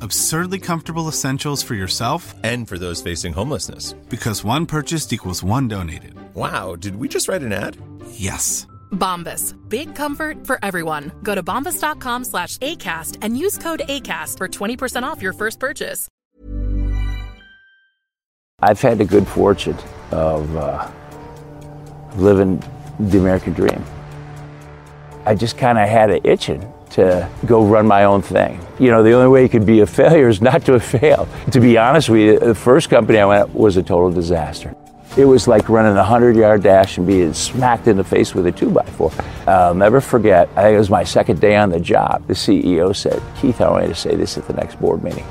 Absurdly comfortable essentials for yourself And for those facing homelessness. because one purchased equals one donated. Wow, did we just write an ad? Yes. Bombas. Big comfort for everyone. Go to bombas.com slash ACAST and use code ACAST for 20% off your first purchase. I've had the good fortune of uh, living the American dream. I just kind of had it itching to go run my own thing. You know, the only way you could be a failure is not to fail. To be honest with you, the first company I went was a total disaster. It was like running a 100 yard dash and being smacked in the face with a 2x4. I'll never forget, I think it was my second day on the job. The CEO said, Keith, I want you to say this at the next board meeting.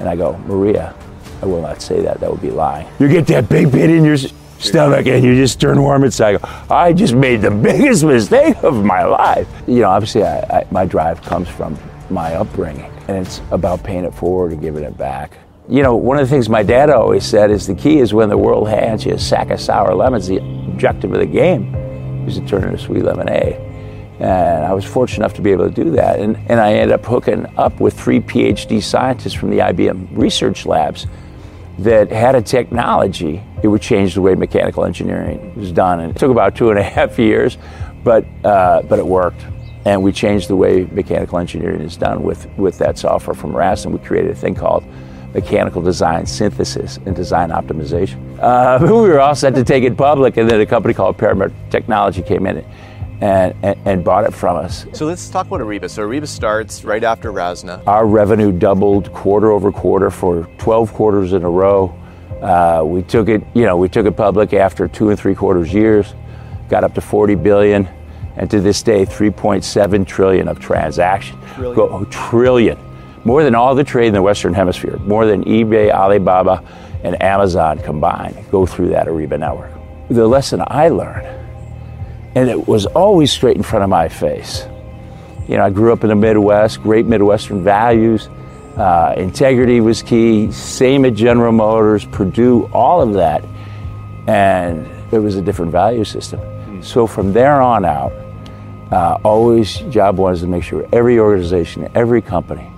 And I go, Maria, I will not say that. That would be lying. You get that big pit in your stomach and you just turn warm inside. I I just made the biggest mistake of my life. You know, obviously, I, I, my drive comes from my upbringing, and it's about paying it forward and giving it back. You know, one of the things my dad always said is the key is when the world hands you a sack of sour lemons, the objective of the game is to turn it into sweet lemonade. And I was fortunate enough to be able to do that. And, and I ended up hooking up with three PhD scientists from the IBM research labs that had a technology it would change the way mechanical engineering was done. And it took about two and a half years, but, uh, but it worked. And we changed the way mechanical engineering is done with, with that software from RAS, and we created a thing called mechanical design synthesis and design optimization. Uh, we were all set to take it public, and then a company called Parametric Technology came in and, and, and bought it from us. So let's talk about Ariba. So Ariba starts right after Rasna. Our revenue doubled quarter over quarter for 12 quarters in a row. Uh, we took it, you know, we took it public after two and three quarters years, got up to 40 billion, and to this day, 3.7 trillion of transactions. Trillion. Go, oh, trillion. More than all the trade in the Western Hemisphere, more than eBay, Alibaba, and Amazon combined go through that Ariba network. The lesson I learned, and it was always straight in front of my face. You know, I grew up in the Midwest, great Midwestern values. Uh, integrity was key. Same at General Motors, Purdue, all of that. And it was a different value system. So from there on out, uh, always job was to make sure every organization, every company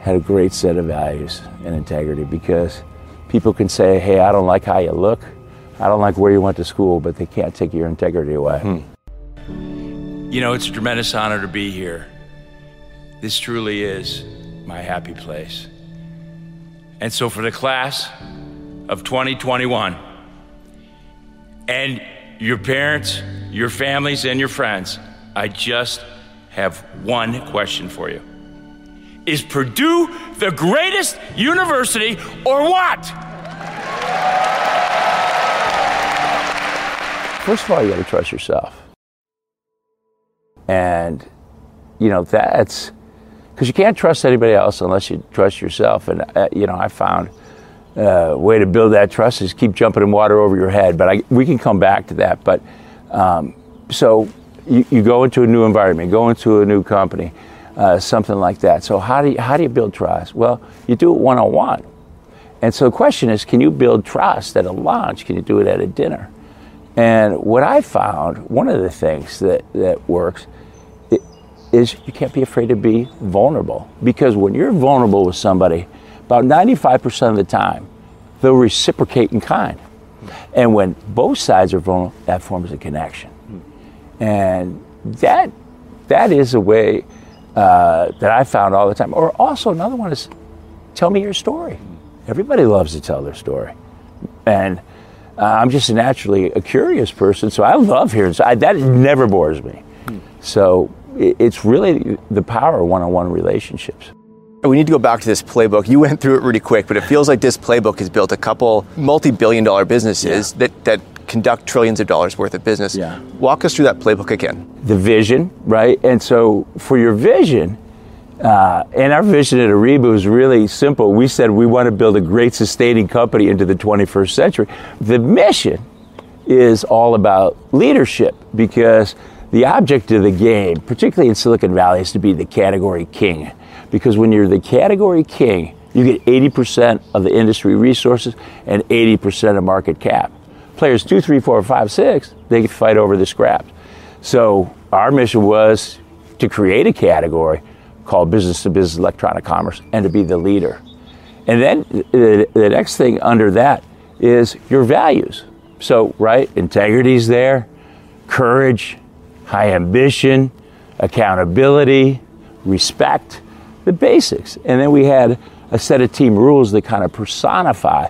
had a great set of values and integrity because people can say, hey, I don't like how you look. I don't like where you went to school, but they can't take your integrity away. You know, it's a tremendous honor to be here. This truly is my happy place. And so, for the class of 2021, and your parents, your families, and your friends, I just have one question for you. Is Purdue the greatest university or what? First of all, you got to trust yourself. And, you know, that's because you can't trust anybody else unless you trust yourself. And, uh, you know, I found uh, a way to build that trust is keep jumping in water over your head. But I, we can come back to that. But um, so you, you go into a new environment, go into a new company, uh, something like that. So, how do, you, how do you build trust? Well, you do it one on one. And so the question is can you build trust at a lunch? Can you do it at a dinner? And what I found, one of the things that, that works is you can't be afraid to be vulnerable. Because when you're vulnerable with somebody, about 95% of the time, they'll reciprocate in kind. And when both sides are vulnerable, that forms a connection. And that, that is a way uh, that I found all the time. Or also, another one is tell me your story. Everybody loves to tell their story. And uh, I'm just naturally a curious person, so I love hearing. So I, that never bores me. So it's really the power of one-on-one relationships. We need to go back to this playbook. You went through it really quick, but it feels like this playbook has built a couple multi-billion dollar businesses Yeah. that, that conduct trillions of dollars worth of business. Yeah. Walk us through that playbook again. the vision, right? And so for your vision, uh, and our vision at Ariba was really simple. We said we want to build a great sustaining company into the 21st century. The mission is all about leadership because the object of the game, particularly in Silicon Valley, is to be the category king. Because when you're the category king, you get 80% of the industry resources and 80% of market cap. Players two, three, four, five, six, they can fight over the scraps. So our mission was to create a category called business to business electronic commerce and to be the leader. And then the, the next thing under that is your values. So, right, integrity's there, courage, high ambition, accountability, respect, the basics. And then we had a set of team rules that kind of personify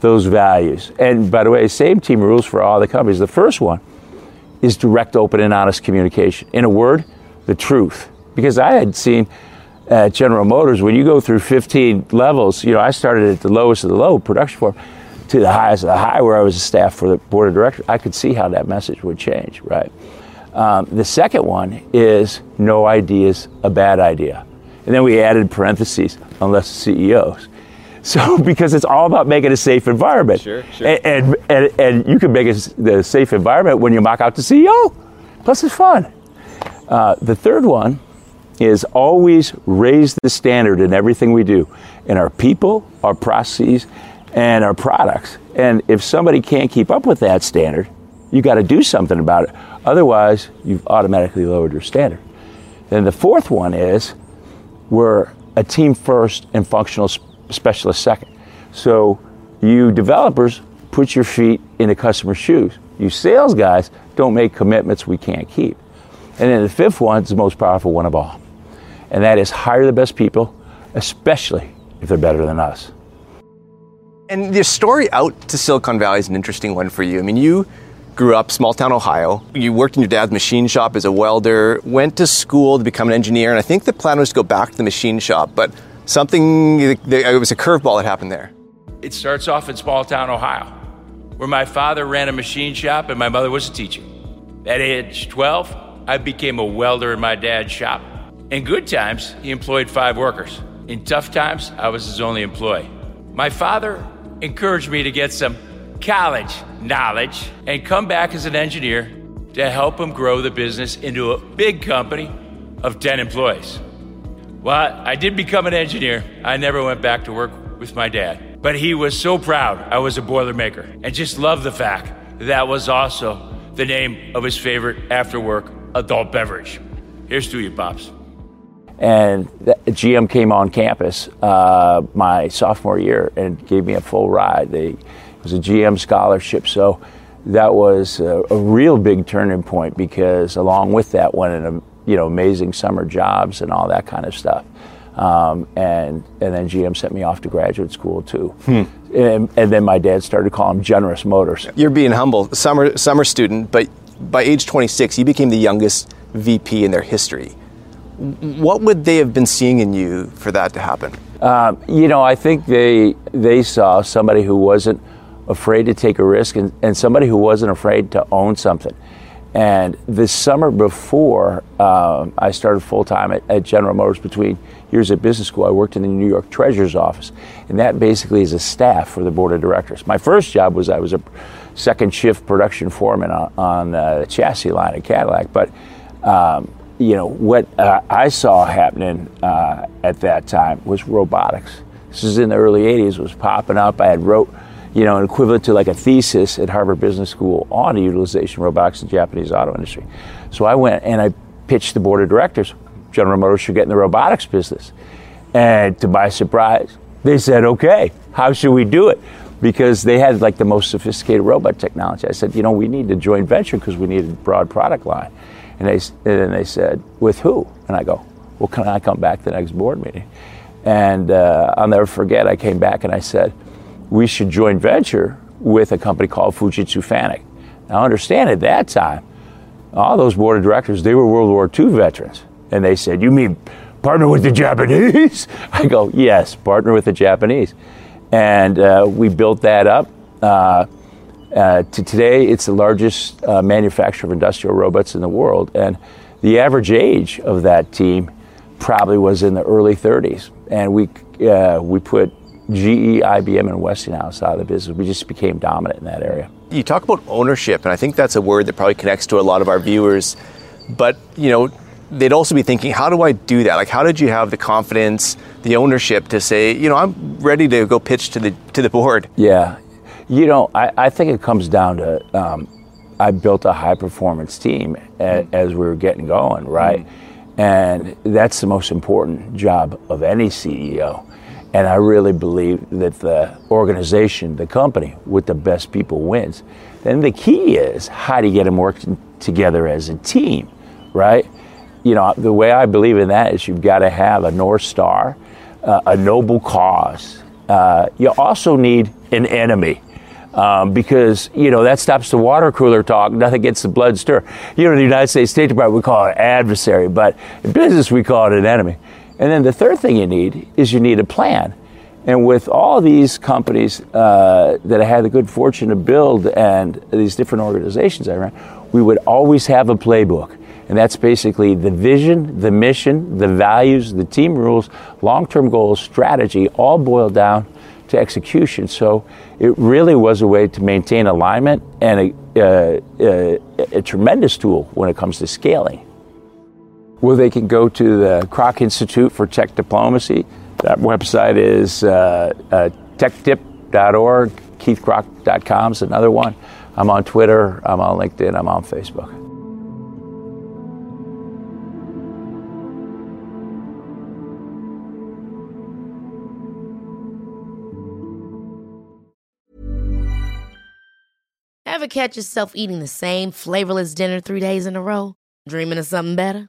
those values. And by the way, same team rules for all the companies. The first one is direct, open, and honest communication. In a word, the truth. Because I had seen at General Motors, when you go through 15 levels, you know, I started at the lowest of the low production form to the highest of the high where I was a staff for the board of directors. I could see how that message would change, right? Um, the second one is no idea is a bad idea. And then we added parentheses, unless CEOs. So, because it's all about making a safe environment. Sure, sure. And, and, and, and you can make a, the safe environment when you mock out the CEO. Plus, it's fun. Uh, the third one is always raise the standard in everything we do in our people, our processes, and our products. And if somebody can't keep up with that standard, you got to do something about it. Otherwise, you've automatically lowered your standard. Then the fourth one is we're a team first and functional specialist second. So you developers put your feet in the customer's shoes. You sales guys don't make commitments we can't keep. And then the fifth one is the most powerful one of all. And that is hire the best people, especially if they're better than us. And the story out to Silicon Valley is an interesting one for you. I mean, you grew up small town Ohio. You worked in your dad's machine shop as a welder, went to school to become an engineer, and I think the plan was to go back to the machine shop, but something, it was a curveball that happened there. It starts off in small town Ohio, where my father ran a machine shop and my mother was a teacher. At age 12, I became a welder in my dad's shop. In good times, he employed five workers. In tough times, I was his only employee. My father encouraged me to get some college knowledge and come back as an engineer to help him grow the business into a big company of 10 employees. Well, I did become an engineer. I never went back to work with my dad. But he was so proud I was a Boilermaker and just loved the fact that was also the name of his favorite after work adult beverage. Here's to you, Pops. And GM came on campus uh, my sophomore year and gave me a full ride. They, was a GM scholarship, so that was a, a real big turning point because along with that went an you know amazing summer jobs and all that kind of stuff. Um, and and then GM sent me off to graduate school too. And, and then my dad started calling them Generous Motors. You're being humble, summer summer student, but by age 26, you became the youngest VP in their history. What would they have been seeing in you for that to happen? Um, you know, I think they they saw somebody who wasn't afraid to take a risk and, and somebody who wasn't afraid to own something. And the summer before um, I started full time at, at General Motors, between years at business school, I worked in the New York Treasurer's office, and that basically is a staff for the board of directors. My first job was I was a second shift production foreman on, on the chassis line at Cadillac, but um, you know what uh, I saw happening uh, at that time was robotics. This is in the early '80s. Was popping up. I had wrote, you know, equivalent to like a thesis at Harvard Business School on utilization robotics in the Japanese auto industry. So I went and I pitched the board of directors. General Motors should get in the robotics business, and to my surprise, They said, okay, how should we do it? Because they had like the most sophisticated robot technology. I said, you know, we need a joint venture because we need a broad product line. And they, and they said, with who? And I go, well, can I come back the next board meeting? And uh, I'll never forget, I came back and I said, we should joint venture with a company called Fujitsu Fanuc. Now, understand at that time, all those board of directors, they were World War II veterans. And they said, You mean partner with the Japanese? I go, Yes, partner with the Japanese. And uh, we built that up. Uh, uh, to today, it's the largest uh, manufacturer of industrial robots in the world. And the average age of that team probably was in the early 30s. And we, uh, we put GE, IBM, and Westinghouse out of the business. We just became dominant in that area. You talk about ownership, and I think that's a word that probably connects to a lot of our viewers. But, you know, they'd also be thinking, how do I do that? Like, how did you have the confidence, the ownership to say, you know, I'm ready to go pitch to the to the board? Yeah, you know, I, I think it comes down to um, I built a high performance team a, as we were getting going, right? Mm-hmm. And that's the most important job of any CEO. And I really believe that the organization, the company with the best people wins. Then the key is how do you get them working together as a team, right? You know, the way I believe in that is you've got to have a North Star, uh, a noble cause. Uh, you also need an enemy. Um, because you know that stops the water cooler talk. Nothing gets the blood stir. You know, in the United States State Department we call it adversary, but in business we call it an enemy. And then the third thing you need is you need a plan. And with all these companies uh, that I had the good fortune to build and these different organizations I ran, we would always have a playbook. And that's basically the vision, the mission, the values, the team rules, long term goals, strategy, all boiled down to execution. So it really was a way to maintain alignment and a, uh, a, a tremendous tool when it comes to scaling. Well, they can go to the Krach Institute for Tech Diplomacy. That website is uh, uh, techdip.org. KeithKrach.com is another one. I'm on Twitter, I'm on LinkedIn, I'm on Facebook. Ever catch yourself eating the same flavorless dinner three days in a row? Dreaming of something better?